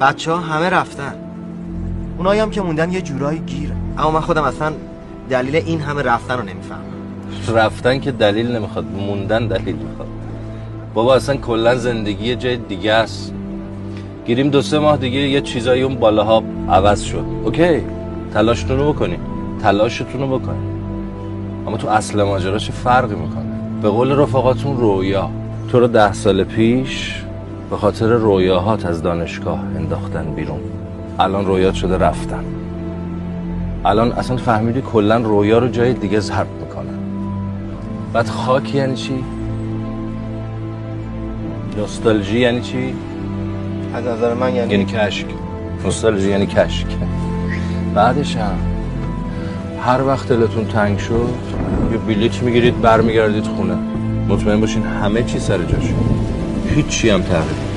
بچه ها همه رفتن. اونایی هم که موندن یه جورایی گیر. اما من خودم اصلا دلیل این همه رفتن رو نمی‌فهمم. رفتن که دلیل نمی‌خواد موندن دلیل می‌خواد. بابا اصلا کلا زندگی جای دیگه است. گیریم دو سه ماه دیگه یه چیزایی اون بالاها عوض شد. اوکی؟ تلاشتون رو بکنیم تلاشتون رو بکنیم اما تو اصل ماجرا چه فرقی می‌کنه؟ به قول رفقاتون رویا. تو رو ده سال پیش به خاطر رویاهات از دانشگاه انداختن بیرون. الان رویات شده رفتن. الان اصلا فهمیدی کلا رویا رو جای دیگه ضرب می‌کنن. بعد خاک یعنی چی؟ نوستالژی یعنی چی؟ از نظر من یعنی یعنی کشک. نوستالژی یعنی کشک. بعدش هم هر وقت دلتون تنگ شد یه بلیت می‌گیرید برمیگردید خونه. مطمئن باشین همه چی سر جاشه هیچیم تقریبا